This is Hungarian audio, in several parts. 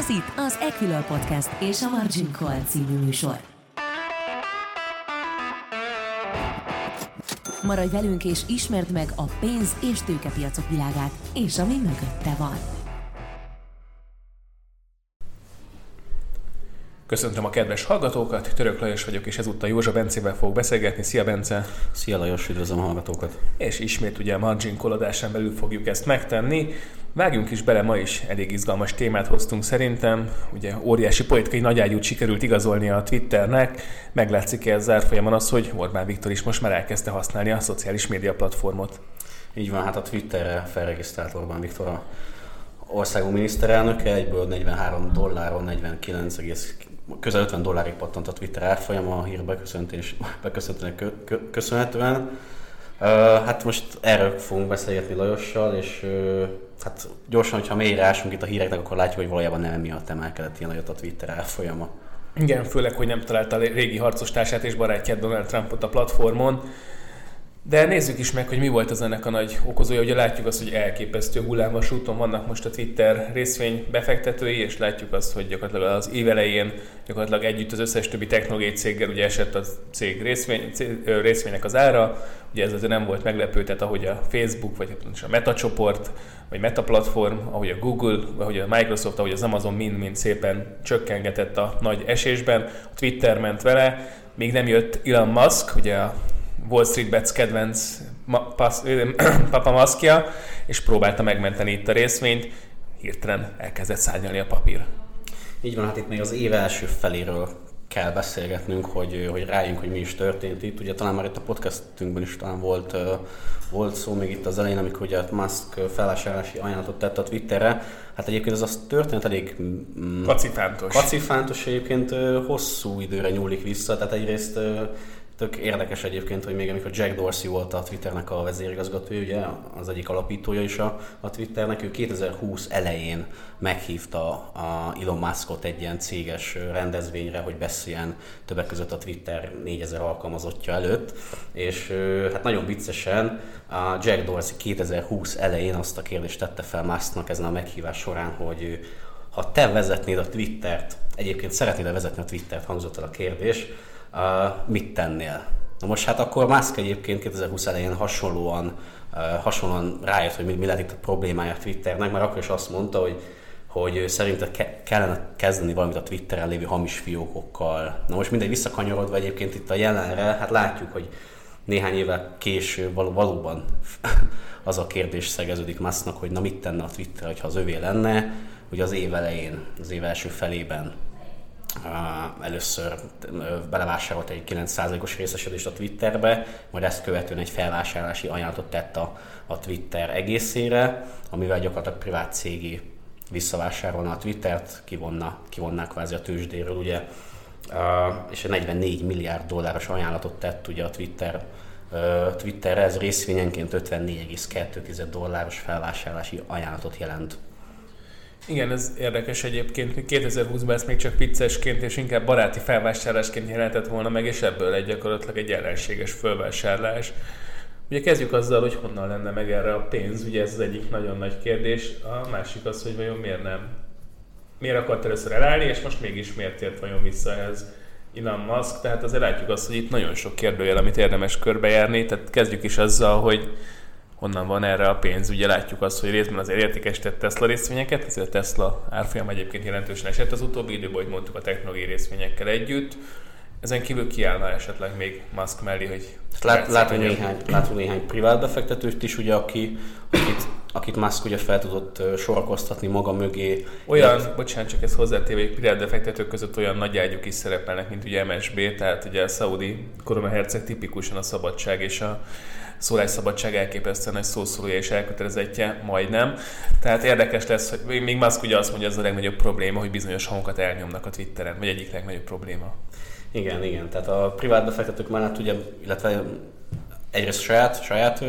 Ez itt az Equilor Podcast és a Margin Call című műsor. Maradj velünk és ismerd meg a pénz- és tőkepiacok világát, és ami mögötte van. Köszöntöm a kedves hallgatókat, Török Lajos vagyok, és ezúttal Józsa Bencével fogok beszélgetni. Szia Bence! Szia Lajos, üdvözlöm a hallgatókat! És ismét ugye a Margin Kolodásán belül fogjuk ezt megtenni. Vágjunk is bele, ma is elég izgalmas témát hoztunk szerintem. Ugye óriási politikai nagyágyút sikerült igazolni a Twitternek. Meglátszik ez zárfolyamon az, hogy Orbán Viktor is most már elkezdte használni a szociális média platformot. Így van, hát a Twitterre felregisztrált Orbán Viktor a országunk miniszterelnöke, egyből 43 dolláron 49, közel 50 dollárig pattant a Twitter árfolyama a hír beköszöntés, beköszöntőnek köszönhetően. Hát most erről fogunk beszélgetni Lajossal, és hát gyorsan, hogyha mélyre ásunk itt a híreknek, akkor látjuk, hogy valójában nem emiatt emelkedett ilyen nagyot a Twitter árfolyama. Igen, főleg, hogy nem találta a régi harcostársát és barátját Donald Trumpot a platformon. De nézzük is meg, hogy mi volt az ennek a nagy okozója. Ugye látjuk azt, hogy elképesztő hullámos úton vannak most a Twitter részvény befektetői, és látjuk azt, hogy gyakorlatilag az év elején gyakorlatilag együtt az összes többi technológiai céggel ugye esett a cég részvény, cég, részvénynek az ára. Ugye ez azért nem volt meglepő, tehát ahogy a Facebook, vagy a Meta csoport, vagy Meta platform, ahogy a Google, ahogy a Microsoft, ahogy az Amazon mind-mind szépen csökkengetett a nagy esésben, a Twitter ment vele, még nem jött Elon Musk, ugye a Wall Street Bets kedvenc Papa Maszkia, és próbálta megmenteni itt a részvényt, hirtelen elkezdett szárnyalni a papír. Így van, hát itt még az év első feléről kell beszélgetnünk, hogy, hogy rájunk, hogy mi is történt itt. Ugye talán már itt a podcastünkben is talán volt, volt szó még itt az elején, amikor ugye Musk felvásárlási ajánlatot tett a Twitterre. Hát egyébként ez az történet elég mm, kacifántos. Kacifántos egyébként hosszú időre nyúlik vissza, tehát egyrészt Tök érdekes egyébként, hogy még amikor Jack Dorsey volt a Twitternek a vezérigazgatója, ugye az egyik alapítója is a, a Twitternek, ő 2020 elején meghívta a Elon Muskot egy ilyen céges rendezvényre, hogy beszéljen többek között a Twitter 4000 alkalmazottja előtt, és hát nagyon viccesen a Jack Dorsey 2020 elején azt a kérdést tette fel Musknak ezen a meghívás során, hogy ha te vezetnéd a Twittert, egyébként szeretnéd vezetni a Twittert, hangzott el a kérdés, mit tennél? Na most hát akkor Musk egyébként 2020 elején hasonlóan, hasonlóan rájött, hogy mi, mi lehet itt a problémája a Twitternek, mert akkor is azt mondta, hogy hogy szerinte ke- kellene kezdeni valamit a Twitteren lévő hamis fiókokkal. Na most mindegy visszakanyarodva egyébként itt a jelenre, hát látjuk, hogy néhány évvel később val- valóban az a kérdés szegeződik Musknak, hogy na mit tenne a Twitter, ha az övé lenne, hogy az év elején, az év első felében először belevásárolt egy 9%-os részesedést a Twitterbe, majd ezt követően egy felvásárlási ajánlatot tett a, a Twitter egészére, amivel gyakorlatilag privát cégi visszavásárolna a Twittert, kivonna, kivonnák kvázi a tőzsdéről, ugye, és egy 44 milliárd dolláros ajánlatot tett ugye a Twitter Twitterre, ez részvényenként 54,2 dolláros felvásárlási ajánlatot jelent. Igen, ez érdekes egyébként. 2020-ban ezt még csak viccesként és inkább baráti felvásárlásként jelentett volna meg, és ebből egy gyakorlatilag egy ellenséges felvásárlás. Ugye kezdjük azzal, hogy honnan lenne meg erre a pénz, ugye ez az egyik nagyon nagy kérdés. A másik az, hogy vajon miért nem. Miért akart először elállni, és most mégis miért tért vajon vissza ez Elon Musk. Tehát azért látjuk azt, hogy itt nagyon sok kérdőjel, amit érdemes körbejárni. Tehát kezdjük is azzal, hogy honnan van erre a pénz. Ugye látjuk azt, hogy részben azért értékesített Tesla részvényeket, ezért a Tesla árfolyam egyébként jelentősen esett az utóbbi időben, hogy mondtuk a technológiai részvényekkel együtt. Ezen kívül kiállna esetleg még Musk mellé, hogy... Lát, látunk, néhány, látunk néhány privát befektetőt is, ugye, aki, akit, akit Musk ugye fel tudott sorakoztatni maga mögé. Olyan, de... bocsánat, csak ez hozzátéve, hogy privát befektetők között olyan nagy ágyuk is szerepelnek, mint ugye MSB, tehát ugye a szaudi koronaherceg tipikusan a szabadság és a szólásszabadság elképesztően egy szószólója és elkötelezettje, majdnem. Tehát érdekes lesz, hogy még Musk ugye azt mondja, ez a legnagyobb probléma, hogy bizonyos hangokat elnyomnak a Twitteren, vagy egyik legnagyobb probléma. Igen, igen. Tehát a privát befektetők mellett ugye, illetve egyrészt saját, saját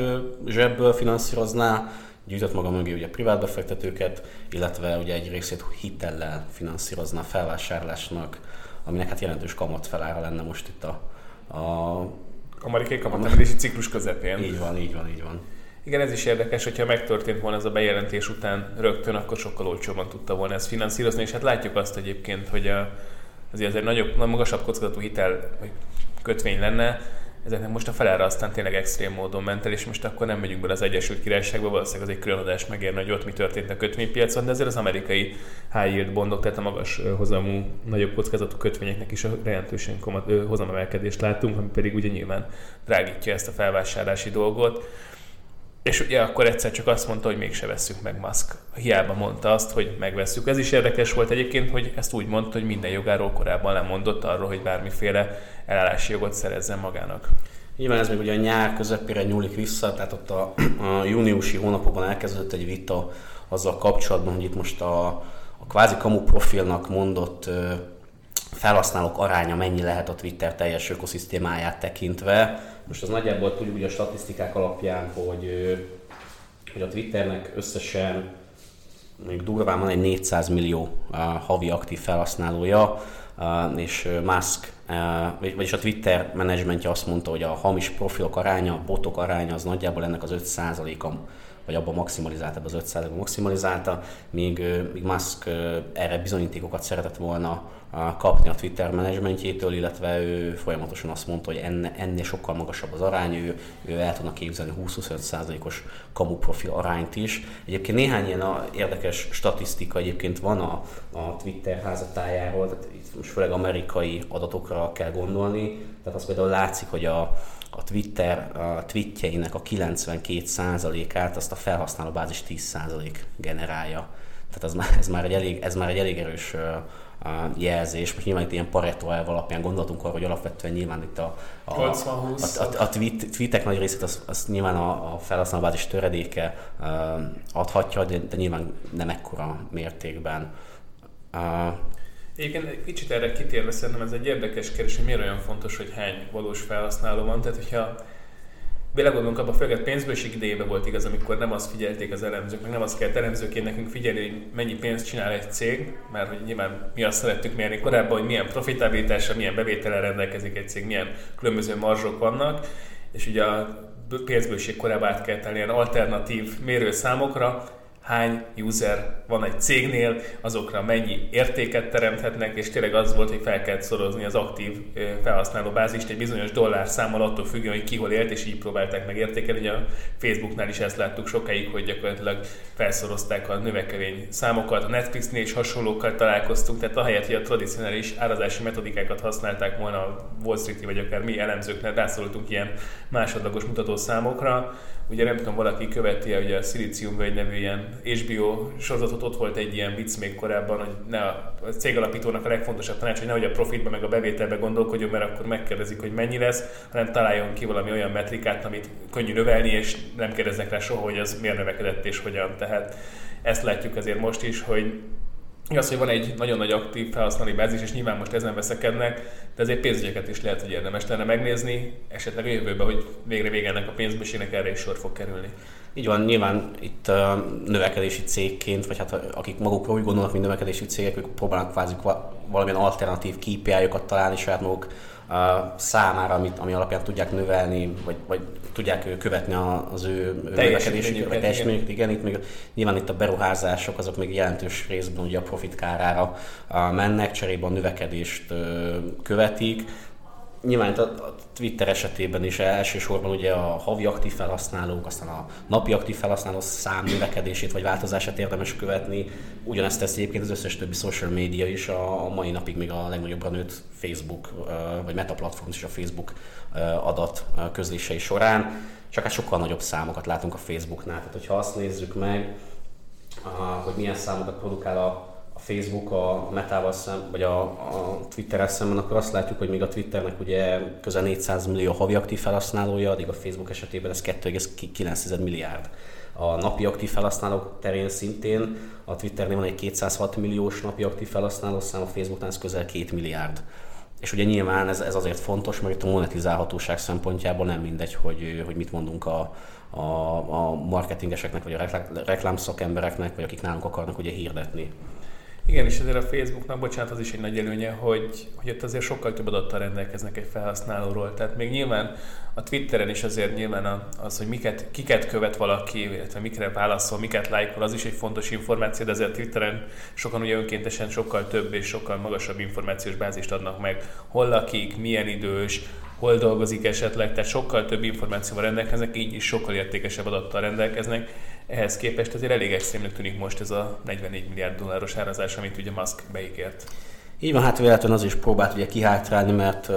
zsebből finanszírozná, gyűjtött maga mögé ugye privát befektetőket, illetve ugye egy részét hitellel finanszírozna felvásárlásnak, aminek hát jelentős kamatfelára lenne most itt a, a amerikai kamatemelési ciklus közepén. Így van, így van, így van. Igen, ez is érdekes, hogyha megtörtént volna ez a bejelentés után rögtön, akkor sokkal olcsóban tudta volna ezt finanszírozni, és hát látjuk azt egyébként, hogy a, azért egy nagyobb, magasabb kockázatú hitel vagy kötvény lenne, ezeknek most a felára aztán tényleg extrém módon ment el, és most akkor nem megyünk bele az Egyesült Királyságba, valószínűleg az egy külön adás megérne, hogy ott mi történt a kötvénypiacon, de azért az amerikai high yield bondok, tehát a magas hozamú, nagyobb kockázatú kötvényeknek is a jelentősen hozamemelkedést láttunk, ami pedig ugye nyilván drágítja ezt a felvásárlási dolgot. És ugye akkor egyszer csak azt mondta, hogy mégse vesszük meg Musk. Hiába mondta azt, hogy megvesszük. Ez is érdekes volt egyébként, hogy ezt úgy mondta, hogy minden jogáról korábban lemondott arról, hogy bármiféle elállási jogot szerezzen magának. Nyilván ez még ugye a nyár közepére nyúlik vissza, tehát ott a, a júniusi hónapokban elkezdődött egy vita azzal kapcsolatban, hogy itt most a, a kvázi kamu profilnak mondott felhasználók aránya mennyi lehet a Twitter teljes ökoszisztémáját tekintve. Most az nagyjából tudjuk ugye a statisztikák alapján, hogy, hogy a Twitternek összesen még durván van egy 400 millió havi aktív felhasználója, és Musk, vagyis a Twitter menedzsmentje azt mondta, hogy a hamis profilok aránya, a botok aránya az nagyjából ennek az 5%-a vagy abban maximalizálta, az 5%-ban maximalizálta, míg, míg Musk erre bizonyítékokat szeretett volna kapni a Twitter menedzsmentjétől, illetve ő folyamatosan azt mondta, hogy enne, ennél sokkal magasabb az arány, ő, ő el tudna képzelni 20-25%-os kamu profil arányt is. Egyébként néhány ilyen a érdekes statisztika egyébként van a, a Twitter házatájáról, tehát itt most főleg amerikai adatokra kell gondolni, tehát az például látszik, hogy a, a Twitter a tweetjeinek a 92%-át azt a felhasználóbázis 10% generálja. Tehát ez már, ez már, egy, elég, ez már egy elég erős jelzés. Most nyilván itt ilyen Pareto elv alapján gondolatunk arra, hogy alapvetően nyilván itt a, a, a, a, a, tweet, tweetek nagy részét azt, azt nyilván a, a felhasználóbázis töredéke adhatja, de, de nyilván nem ekkora mértékben. Egyébként egy kicsit erre kitérve szerintem ez egy érdekes kérdés, hogy miért olyan fontos, hogy hány valós felhasználó van. Tehát, hogyha belegondolunk abban, főleg pénzbőség idejében volt igaz, amikor nem azt figyelték az elemzők, meg nem azt kellett elemzőként nekünk figyelni, hogy mennyi pénzt csinál egy cég, mert hogy nyilván mi azt szerettük mérni korábban, hogy milyen profitabilitása, milyen bevétellel rendelkezik egy cég, milyen különböző marzsok vannak, és ugye a pénzbőség korábban át kellett ilyen alternatív mérőszámokra, hány user van egy cégnél, azokra mennyi értéket teremthetnek, és tényleg az volt, hogy fel kellett szorozni az aktív felhasználó bázist egy bizonyos dollár számmal attól függően, hogy ki hol élt, és így próbálták meg értékelni. Ugye a Facebooknál is ezt láttuk sokáig, hogy gyakorlatilag felszorozták a növekedény számokat, a Netflixnél is hasonlókkal találkoztunk, tehát ahelyett, hogy a tradicionális árazási metodikákat használták volna a Wall Street vagy akár mi elemzőknél, rászorultunk ilyen másodlagos mutatószámokra, ugye nem tudom, valaki követi ugye a Silicium vagy nevű ilyen HBO sorozatot, ott volt egy ilyen vicc még korábban, hogy ne a, a cégalapítónak a legfontosabb tanács, hogy nehogy a profitba meg a bevételbe gondolkodjon, mert akkor megkérdezik, hogy mennyi lesz, hanem találjon ki valami olyan metrikát, amit könnyű növelni, és nem kérdeznek rá soha, hogy az miért növekedett és hogyan. Tehát ezt látjuk azért most is, hogy Igaz, hogy van egy nagyon nagy aktív felhasználói bázis, és nyilván most ezen veszekednek, de azért pénzügyeket is lehet, hogy érdemes lenne megnézni, esetleg a jövőben, hogy végre vége a pénzbösének erre is sor fog kerülni. Így van, nyilván itt uh, növekedési cégként, vagy hát akik magukról úgy gondolnak, mint növekedési cégek, ők próbálnak kvázi valamilyen alternatív KPI-okat találni saját maguk számára, amit, ami alapján tudják növelni, vagy, vagy tudják követni az ő növekedésüket, vagy teljesítményüket. Igen, itt még nyilván itt a beruházások azok még jelentős részben ugye a profit kárára mennek, cserébe a növekedést követik. Nyilván a Twitter esetében is elsősorban ugye a havi aktív felhasználók, aztán a napi aktív felhasználó szám növekedését vagy változását érdemes követni. Ugyanezt teszi egyébként az összes többi social media is, a mai napig még a legnagyobbra nőtt Facebook vagy Meta platform is a Facebook adat közlései során. Csak hát sokkal nagyobb számokat látunk a Facebooknál. Tehát, hogyha azt nézzük meg, hogy milyen számokat produkál a Facebook a Metával szem, vagy a, a Twitterrel szemben, akkor azt látjuk, hogy még a Twitternek ugye közel 400 millió havi aktív felhasználója, addig a Facebook esetében ez 2,9 milliárd. A napi aktív felhasználók terén szintén a Twitternél van egy 206 milliós napi aktív felhasználó szám, a Facebooknál ez közel 2 milliárd. És ugye nyilván ez, ez azért fontos, mert itt a monetizálhatóság szempontjából nem mindegy, hogy, hogy mit mondunk a, a, a marketingeseknek, vagy a reklám szakembereknek, vagy akik nálunk akarnak ugye hirdetni. Igen, és azért a Facebooknak, bocsánat, az is egy nagy előnye, hogy, hogy ott azért sokkal több adattal rendelkeznek egy felhasználóról. Tehát még nyilván a Twitteren is azért nyilván az, hogy miket, kiket követ valaki, illetve mikre válaszol, miket lájkol, az is egy fontos információ, de azért Twitteren sokan ugye önkéntesen sokkal több és sokkal magasabb információs bázist adnak meg, hol lakik, milyen idős, hol dolgozik esetleg, tehát sokkal több információval rendelkeznek, így is sokkal értékesebb adattal rendelkeznek. Ehhez képest azért elég extrémnek tűnik most ez a 44 milliárd dolláros árazás, amit ugye Musk beígért. Így van, hát véletlenül az is próbált ugye kihátrálni, mert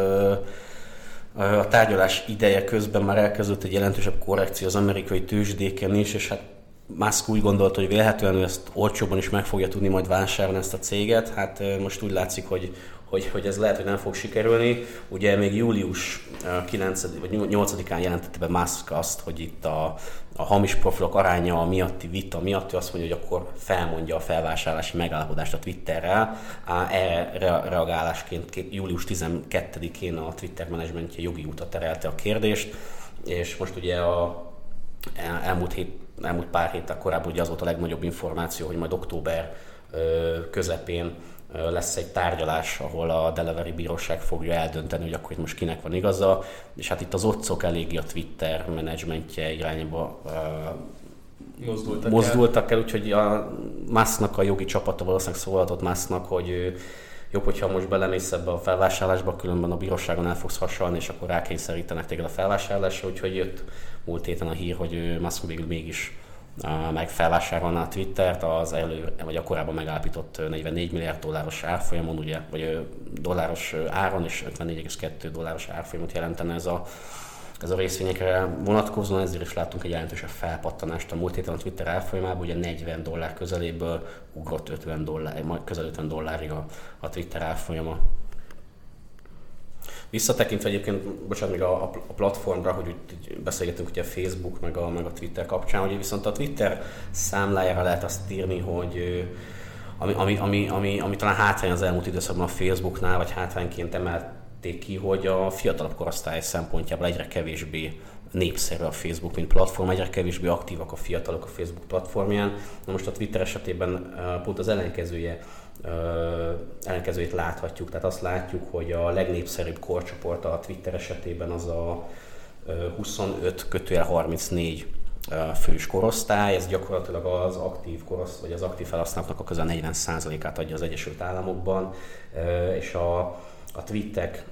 a tárgyalás ideje közben már elkezdődött egy jelentősebb korrekció az amerikai tőzsdéken is, és hát Musk úgy gondolta, hogy vélhetően ezt olcsóban is meg fogja tudni majd vásárolni ezt a céget. Hát most úgy látszik, hogy, hogy, hogy ez lehet, hogy nem fog sikerülni. Ugye még július 9 vagy 8-án jelentette be Musk azt, hogy itt a, a hamis profilok aránya miatti vita miatt, ő azt mondja, hogy akkor felmondja a felvásárlási megállapodást a Twitterrel. Erre reagálásként július 12-én a Twitter menedzsmentje jogi útra terelte a kérdést, és most ugye a elmúlt, hét, elmúlt pár héttel korábban ugye az volt a legnagyobb információ, hogy majd október közepén lesz egy tárgyalás, ahol a Delaware bíróság fogja eldönteni, hogy akkor itt most kinek van igaza, és hát itt az otcok eléggé a Twitter menedzsmentje irányba mozdultak, mozdultak el. el, úgyhogy a Musknak a jogi csapata valószínűleg szólhatott Musknak, hogy jobb, hogyha most belemész ebbe a felvásárlásba, különben a bíróságon el fogsz hasonlni, és akkor rákényszerítenek téged a felvásárlásra, úgyhogy jött múlt héten a hír, hogy Musk végül mégis meg felvásárolná a Twittert az elő, vagy a korábban megállapított 44 milliárd dolláros árfolyamon, ugye, vagy dolláros áron, és 54,2 dolláros árfolyamot jelentene ez a, ez a részvényekre vonatkozóan, ezért is láttunk egy jelentősebb felpattanást a múlt héten a Twitter árfolyamában, ugye 40 dollár közeléből ugrott 50 dollár, majd közel 50 dollárig a, a Twitter árfolyama. Visszatekintve egyébként, bocsánat, még a, a platformra, hogy úgy beszélgetünk ugye a Facebook meg a, meg a Twitter kapcsán, hogy viszont a Twitter számlájára lehet azt írni, hogy ami, ami, ami, ami, ami talán hátrány az elmúlt időszakban a Facebooknál, vagy hátrányként emelték ki, hogy a fiatalabb korosztály szempontjából egyre kevésbé népszerű a Facebook, mint platform, egyre kevésbé aktívak a fiatalok a Facebook platformján. Na most a Twitter esetében pont az ellenkezője ellenkezőjét láthatjuk. Tehát azt látjuk, hogy a legnépszerűbb korcsoport a Twitter esetében az a 25 kötőjel 34 fős korosztály, ez gyakorlatilag az aktív korosz, vagy az aktív felhasználóknak a közel 40%-át adja az Egyesült Államokban, és a, a tweetek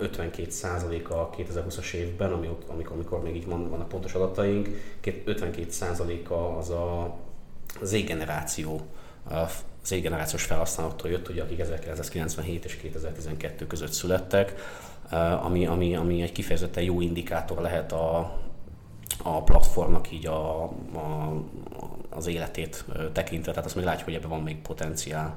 52%-a 2020-as évben, amikor, amikor még így van, vannak pontos adataink, 52%-a az a Z-generáció az generációs felhasználóktól jött, ugye, akik 1997 és 2012 között születtek, eh, ami, ami, ami egy kifejezetten jó indikátor lehet a, a platformnak így a, a, az életét eh, tekintve, tehát azt még látjuk, hogy ebben van még potenciál.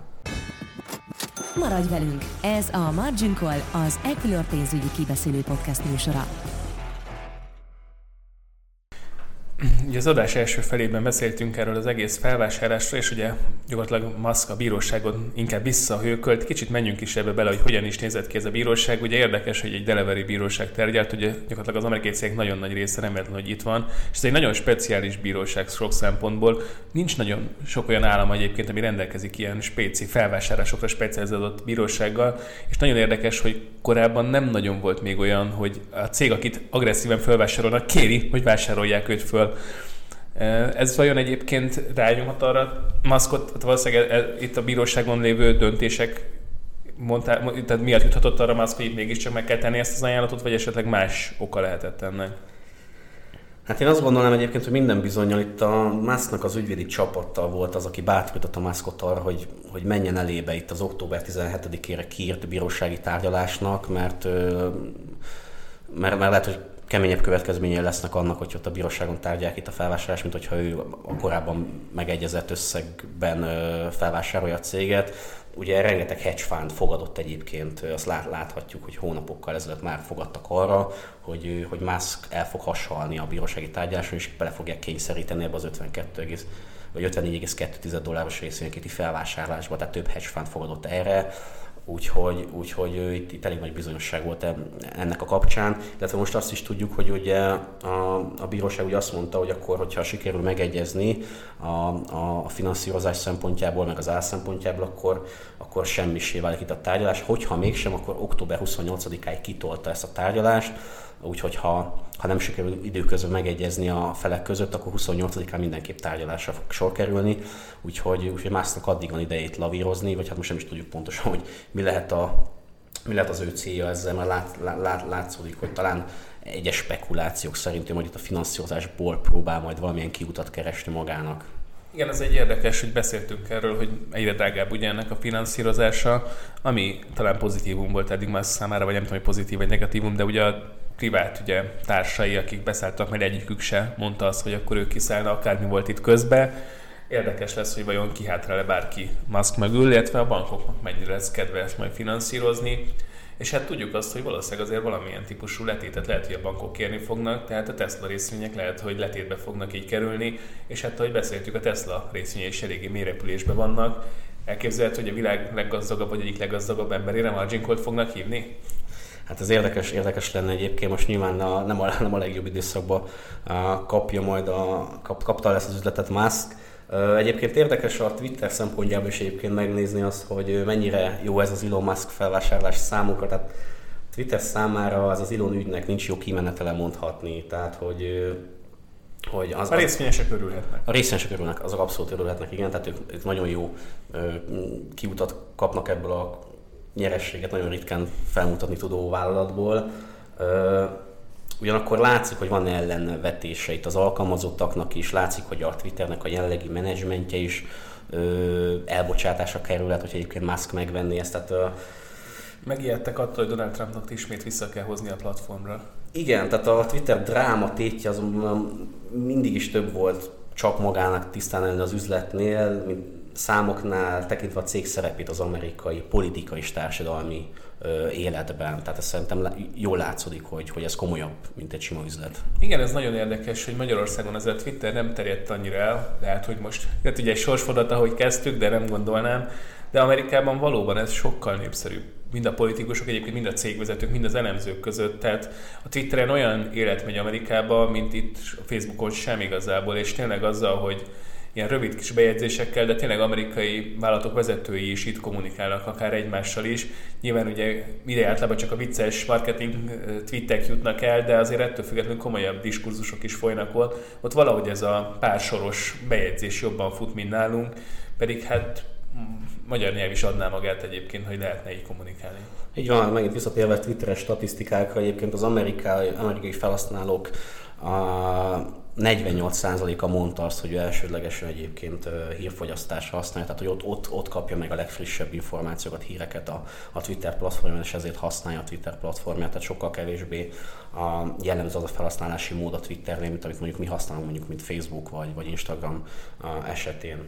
Maradj velünk! Ez a Margin Call, az Equilor pénzügyi kibeszélő podcast műsora. Ugye az adás első felében beszéltünk erről az egész felvásárlásról, és ugye gyakorlatilag Musk a bíróságon inkább visszahőkölt. Kicsit menjünk is ebbe bele, hogy hogyan is nézett ki ez a bíróság. Ugye érdekes, hogy egy Delaware bíróság tárgyalt, ugye gyakorlatilag az amerikai cégek nagyon nagy része remélem, hogy itt van, és ez egy nagyon speciális bíróság sok szempontból. Nincs nagyon sok olyan állam egyébként, ami rendelkezik ilyen spéci felvásárlásokra specializálódott bírósággal, és nagyon érdekes, hogy korábban nem nagyon volt még olyan, hogy a cég, akit agresszíven felvásárolnak, kéri, hogy vásárolják őt föl ez vajon egyébként rányomhat arra maszkot, valószínűleg e, e, itt a bíróságon lévő döntések mondtál, tehát miatt juthatott arra maszk, hogy itt mégiscsak meg kell tenni ezt az ajánlatot, vagy esetleg más oka lehetett ennek? Hát én azt gondolom egyébként, hogy minden bizonyal itt a Musknak az ügyvédi csapattal volt az, aki bátorította Muskot arra, hogy, hogy menjen elébe itt az október 17-ére kiírt bírósági tárgyalásnak, mert, mert, mert lehet, hogy keményebb következményei lesznek annak, hogy ott a bíróságon tárgyák itt a felvásárlás, mint hogyha ő a korábban megegyezett összegben felvásárolja a céget. Ugye rengeteg hedge fund fogadott egyébként, azt lát, láthatjuk, hogy hónapokkal ezelőtt már fogadtak arra, hogy, hogy Musk el fog hasalni a bírósági tárgyaláson, és bele fogják kényszeríteni ebbe az 52, vagy 54,2 dolláros részvényeketi felvásárlásba, tehát több hedge fund fogadott erre úgyhogy, úgyhogy itt, itt elég nagy bizonyosság volt ennek a kapcsán, illetve most azt is tudjuk, hogy ugye a, a bíróság ugye azt mondta, hogy akkor, hogyha sikerül megegyezni a, a, finanszírozás szempontjából, meg az ár szempontjából, akkor, akkor semmisé válik itt a tárgyalás. Hogyha mégsem, akkor október 28-áig kitolta ezt a tárgyalást, úgyhogy ha, ha nem sikerül időközben megegyezni a felek között, akkor 28-án mindenképp tárgyalásra fog sor kerülni, úgyhogy, úgyhogy másznak addig van idejét lavírozni, vagy hát most nem is tudjuk pontosan, hogy mi lehet, a, mi lehet az ő célja ezzel, mert lát, lát, látszódik, hogy talán egyes spekulációk szerint hogy itt a finanszírozásból próbál majd valamilyen kiutat keresni magának. Igen, ez egy érdekes, hogy beszéltünk erről, hogy egyre drágább ugye ennek a finanszírozása, ami talán pozitívum volt eddig más számára, vagy nem tudom, hogy pozitív vagy negatívum, de ugye a privát ugye, társai, akik beszálltak, mert egyikük se mondta azt, hogy akkor ők kiszállna, akármi volt itt közben. Érdekes lesz, hogy vajon kihátrál-e bárki Musk mögül, illetve a bankoknak mennyire lesz kedve ezt majd finanszírozni. És hát tudjuk azt, hogy valószínűleg azért valamilyen típusú letétet lehet, hogy a bankok kérni fognak, tehát a Tesla részvények lehet, hogy letétbe fognak így kerülni, és hát ahogy beszéltük, a Tesla részvényei is eléggé mérepülésben vannak. Elképzelhető, hogy a világ leggazdagabb vagy egyik leggazdagabb emberére margin fognak hívni? Hát ez érdekes, érdekes lenne egyébként, most nyilván a, nem, a, nem a legjobb időszakban kapja majd a, kap, kapta lesz az üzletet Musk, Egyébként érdekes a Twitter szempontjából is egyébként megnézni azt, hogy mennyire jó ez az Elon Musk felvásárlás számukra. Tehát Twitter számára az az Elon ügynek nincs jó kimenetele mondhatni. Tehát, hogy hogy az, a részvényesek örülhetnek. A részvényesek örülnek, azok abszolút örülhetnek, igen, tehát ők, ők nagyon jó kiutat kapnak ebből a nyerességet nagyon ritkán felmutatni tudó vállalatból. Ugyanakkor látszik, hogy van ellenvetése itt az alkalmazottaknak is, látszik, hogy a Twitternek a jelenlegi menedzsmentje is ö, elbocsátásra kerülhet, hogy egyébként Musk megvenni ezt. Tehát, ö, Megijedtek attól, hogy Donald Trumpnak ismét vissza kell hozni a platformra. Igen, tehát a Twitter dráma tétje az mindig is több volt csak magának tisztán az üzletnél, mint számoknál tekintve a cég szerepét az amerikai politikai és társadalmi életben. Tehát ez szerintem jól látszódik, hogy, hogy ez komolyabb, mint egy sima üzlet. Igen, ez nagyon érdekes, hogy Magyarországon ez Twitter nem terjedt annyira el, lehet, hogy most jött ugye sorsfodat, ahogy kezdtük, de nem gondolnám, de Amerikában valóban ez sokkal népszerűbb. Mind a politikusok, egyébként mind a cégvezetők, mind az elemzők között. Tehát a Twitteren olyan élet megy Amerikába, mint itt a Facebookon sem igazából, és tényleg azzal, hogy ilyen rövid kis bejegyzésekkel, de tényleg amerikai vállalatok vezetői is itt kommunikálnak, akár egymással is. Nyilván ugye ide általában csak a vicces marketing tweetek jutnak el, de azért ettől függetlenül komolyabb diskurzusok is folynak ott. Ott valahogy ez a pársoros bejegyzés jobban fut, mint nálunk, pedig hát magyar nyelv is adná magát egyébként, hogy lehetne így kommunikálni. Így van, megint visszatérve Twitteres statisztikákra, egyébként az amerikai, amerikai felhasználók a 48%-a mondta azt, hogy ő elsődlegesen egyébként hírfogyasztásra használja, tehát hogy ott, ott, ott kapja meg a legfrissebb információkat, híreket a, a Twitter platformon, és ezért használja a Twitter platformját, tehát sokkal kevésbé a jellemző az a felhasználási mód a Twitternél, mint amit mondjuk mi használunk, mondjuk mint Facebook vagy, vagy Instagram esetén.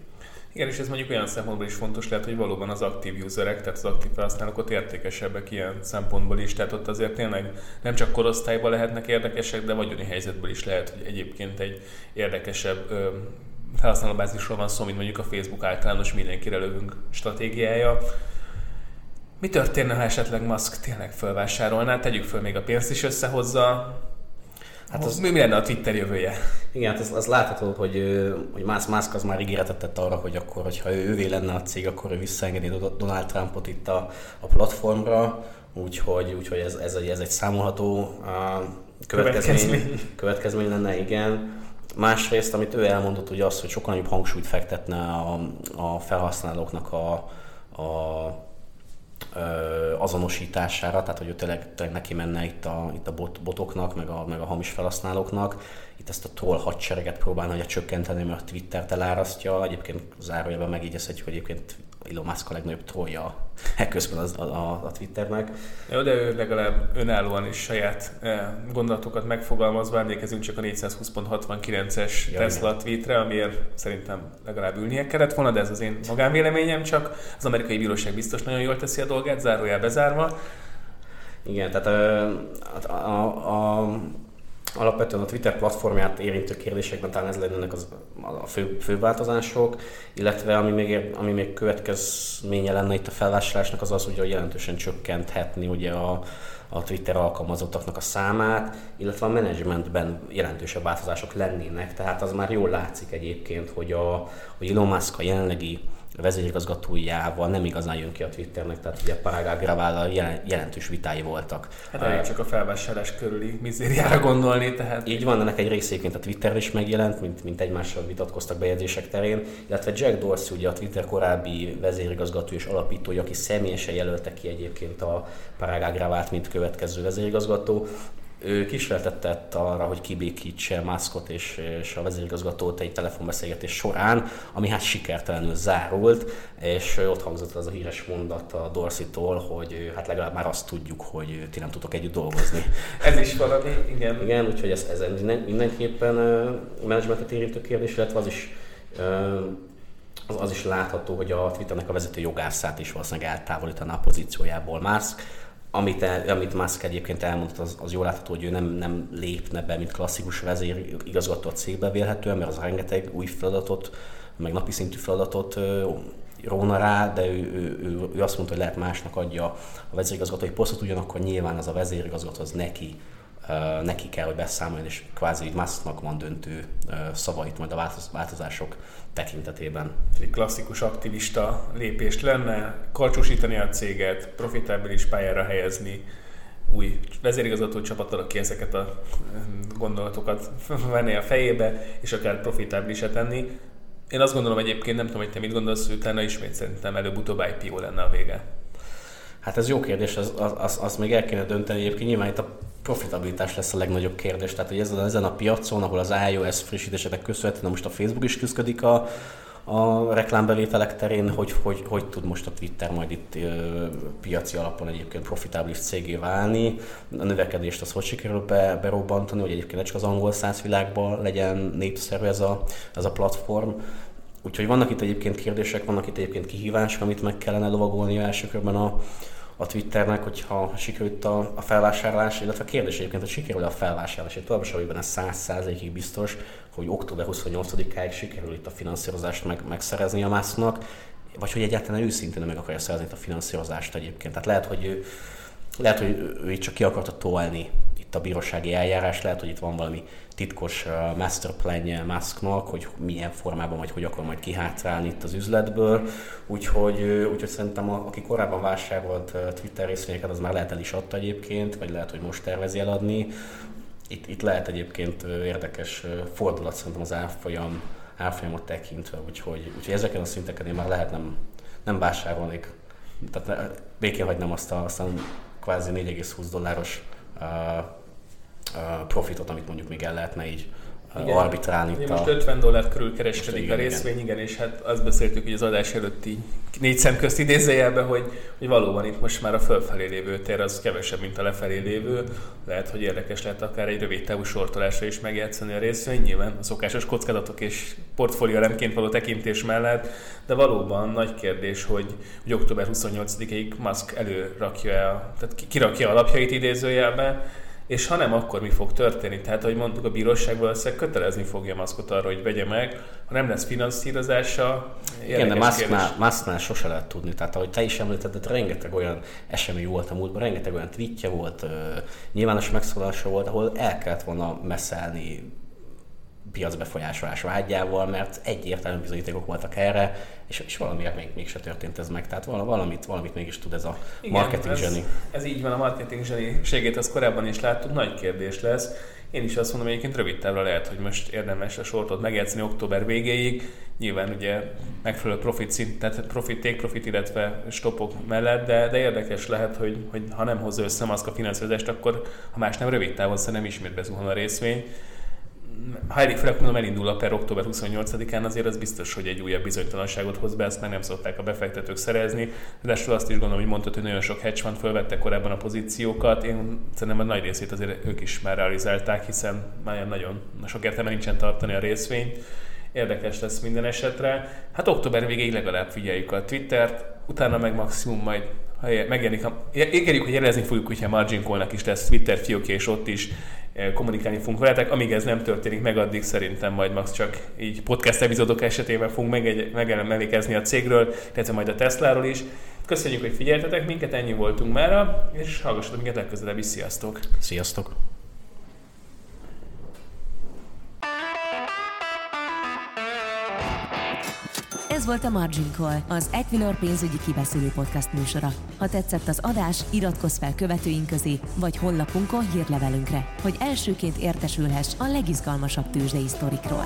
Igen, és ez mondjuk olyan szempontból is fontos lehet, hogy valóban az aktív userek, tehát az aktív felhasználók ott értékesebbek ilyen szempontból is, tehát ott azért tényleg nem csak korosztályban lehetnek érdekesek, de vagyoni helyzetből is lehet, hogy egyébként egy érdekesebb ö, felhasználóbázisról van szó, mint mondjuk a Facebook általános mindenkire lövünk stratégiája. Mi történne, ha esetleg Musk tényleg felvásárolná? Tegyük föl, még a pénzt is összehozza, Hát az, mi lenne a Twitter jövője? Igen, hát az, az látható, hogy, hogy Musk az már ígéretet tett arra, hogy akkor, hogyha ő, ővé lenne a cég, akkor ő visszaengedi Donald Trumpot itt a, a platformra, úgyhogy, úgyhogy ez, ez, egy, ez egy számolható következmény, következmény. következmény lenne, igen. Másrészt, amit ő elmondott, ugye az, hogy sokkal nagyobb hangsúlyt fektetne a, a felhasználóknak a, a azonosítására, tehát hogy ő tényleg, tényleg neki menne itt a, itt a bot, botoknak, meg a, meg a hamis felhasználóknak. Itt ezt a troll hadsereget próbálna hogy csökkenteni, mert a Twittert elárasztja. Egyébként zárójelben megígyezhetjük, hogy egyébként Elon Musk a legnagyobb trollja ekközben az, a, a, Twitternek. Jó, de ő legalább önállóan is saját eh, gondolatokat megfogalmazva, emlékezünk csak a 420.69-es ja, Tesla igen. tweetre, amiért szerintem legalább ülnie kellett volna, de ez az én magánvéleményem, csak az amerikai bíróság biztos nagyon jól teszi a dolgát, zárójel bezárva. Igen, tehát a, a, a, a alapvetően a Twitter platformját érintő kérdésekben talán ez lennének az, a fő, fő változások, illetve ami még, ami még következménye lenne itt a felvásárlásnak az az, hogy jelentősen csökkenthetni ugye a, a Twitter alkalmazottaknak a számát, illetve a menedzsmentben jelentősebb változások lennének, tehát az már jól látszik egyébként, hogy, a, hogy Elon Musk a jelenlegi vezérigazgatójával nem igazán jön ki a Twitternek, tehát ugye Parag Agravállal jelentős vitái voltak. Hát elég csak a felvásárlás körüli mizériára gondolni, tehát... Így van, ennek egy részéként a Twitter is megjelent, mint, mint egymással vitatkoztak bejegyzések terén, illetve Jack Dorsey, ugye a Twitter korábbi vezérigazgató és alapítója, aki személyesen jelölte ki egyébként a Parag Agravát, mint következő vezérigazgató, ő kísérletet arra, hogy kibékítse Muskot és, és a vezérigazgatót egy telefonbeszélgetés során, ami hát sikertelenül zárult, és ott hangzott az a híres mondat a Dorsey-tól, hogy hát legalább már azt tudjuk, hogy ti nem tudtok együtt dolgozni. ez is valami, igen. Igen, úgyhogy ez, ez mindenképpen menedzsmentet érintő kérdés, illetve az is az, az is látható, hogy a Twitternek a vezető jogászát is valószínűleg eltávolítaná a pozíciójából Musk, amit, el, amit Musk egyébként elmondott, az, az jól látható, hogy ő nem, nem lépne be, mint klasszikus vezér igazgató a cégbe vélhetően, mert az rengeteg új feladatot, meg napi szintű feladatot róna rá, de ő, ő, ő, ő azt mondta, hogy lehet másnak adja a vezérigazgatói posztot, ugyanakkor nyilván az a vezérigazgató az neki neki kell, hogy beszámoljon, és kvázi így Musknak van döntő szavait majd a változások tekintetében. Egy klasszikus aktivista lépést lenne, karcsúsítani a céget, profitábilis pályára helyezni, új vezérigazgató csapat, aki ezeket a gondolatokat venné a fejébe, és akár profitábilisat tenni. Én azt gondolom egyébként, nem tudom, hogy te mit gondolsz, hogy utána ismét szerintem előbb-utóbb IPO lenne a vége. Hát ez jó kérdés, az, az, az, az még el kéne dönteni. Egyébként nyilván itt a profitabilitás lesz a legnagyobb kérdés. Tehát, hogy ezen, ezen a piacon, ahol az iOS frissítésének köszönhetően most a Facebook is küzdik a, a reklámbevételek terén, hogy, hogy, hogy tud most a Twitter majd itt ö, piaci alapon egyébként profitábilis cégé válni. A növekedést az hogy sikerül be, berobbantani, hogy egyébként ne csak az angol száz világban legyen népszerű ez a, ez a platform. Úgyhogy vannak itt egyébként kérdések, vannak itt egyébként kihívások, amit meg kellene lovagolni első körben a, a Twitternek, hogyha sikerült a, a felvásárlás, illetve a kérdés egyébként, hogy sikerül a felvásárlás. Én továbbra sem benne 100%-ig biztos, hogy október 28-áig sikerül itt a finanszírozást meg, megszerezni a másznak, vagy hogy egyáltalán őszintén meg akarja szerezni a finanszírozást egyébként. Tehát lehet, hogy ő, lehet, hogy ő, itt csak ki akarta tolni itt a bírósági eljárás, lehet, hogy itt van valami titkos uh, masterplanje Musknak, hogy milyen formában, vagy hogy akar majd kihátrálni itt az üzletből. Úgyhogy, úgyhogy szerintem a, aki korábban vásárolt uh, Twitter részvényeket, az már lehet el is adta egyébként, vagy lehet, hogy most tervezi eladni. Itt, itt lehet egyébként érdekes fordulat szerintem az árfolyam, árfolyamot tekintve, úgyhogy, úgyhogy ezeken a szinteken én már lehet nem, nem vásárolnék. Tehát békén hagynám azt a, azt a kvázi 4,20 dolláros uh, profitot, amit mondjuk még el lehetne így igen. arbitrálni. Itt most a... 50 dollár körül kereskedik igen, a részvény, igen. igen, és hát azt beszéltük, hogy az adás előtt így négy szem közt idézőjelben, hogy, hogy valóban itt most már a fölfelé lévő tér az kevesebb, mint a lefelé lévő. Lehet, hogy érdekes lehet akár egy rövid távú sortolásra is megjátszani a részvény, nyilván a szokásos kockázatok és portfólió rendként való tekintés mellett, de valóban nagy kérdés, hogy, hogy október 28-ig Musk előrakja, tehát kirakja alapjait idézőjelben, és ha nem, akkor mi fog történni? Tehát, ahogy mondtuk, a bíróság valószínűleg kötelezni fogja Maszkot arra, hogy vegye meg. Ha nem lesz finanszírozása, Igen, de Musknál, Musknál sose lehet tudni. Tehát, ahogy te is említetted, rengeteg olyan esemény volt a múltban, rengeteg olyan tweetje volt, nyilvános megszólalása volt, ahol el kellett volna messzelni piacbefolyásolás vágyával, mert egyértelmű bizonyítékok voltak erre, és, és valamiért még, mégse történt ez meg. Tehát valamit, valamit mégis tud ez a Igen, marketing ez, zseni. Ez így van, a marketing zseniségét az korábban is láttuk, nagy kérdés lesz. Én is azt mondom, egyébként rövid távra lehet, hogy most érdemes a sortot megjátszani október végéig. Nyilván ugye megfelelő profit szint, tehát profit, take profit, illetve stopok mellett, de, de érdekes lehet, hogy, hogy ha nem hozza össze a finanszírozást, akkor ha más nem rövid távon szerintem ismét bezuhan a részvény ha elég mondom, elindul a per október 28-án, azért az biztos, hogy egy újabb bizonytalanságot hoz be, ezt meg nem szokták a befektetők szerezni. De azt is gondolom, hogy mondtad, hogy nagyon sok hedge fund fölvette korábban a pozíciókat. Én szerintem a nagy részét azért ők is már realizálták, hiszen már nagyon sok értelme nincsen tartani a részvényt. Érdekes lesz minden esetre. Hát október végéig legalább figyeljük a Twittert, utána meg maximum majd ha megjelenik, ígérjük, hogy jelezni fogjuk, hogyha Margin Call-nak is lesz Twitter fiókja, és ott is kommunikálni fogunk veletek. Amíg ez nem történik meg, addig szerintem majd max csak így podcast epizódok esetében fogunk megemlékezni a cégről, illetve majd a Tesláról is. Köszönjük, hogy figyeltetek minket, ennyi voltunk mára, és hallgassatok minket legközelebb is. Sziasztok! Sziasztok! Volt a Margin Call, az Equilor pénzügyi kibeszélő podcast műsora. Ha tetszett az adás, iratkozz fel követőink közé, vagy honlapunkon hírlevelünkre, hogy elsőként értesülhess a legizgalmasabb tőzsdei sztorikról.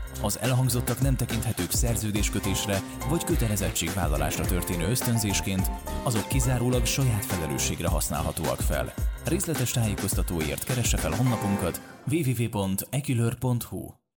Az elhangzottak nem tekinthetők szerződéskötésre vagy kötelezettségvállalásra történő ösztönzésként, azok kizárólag saját felelősségre használhatóak fel. Részletes tájékoztatóért keresse fel honlapunkat www.ekülör.hu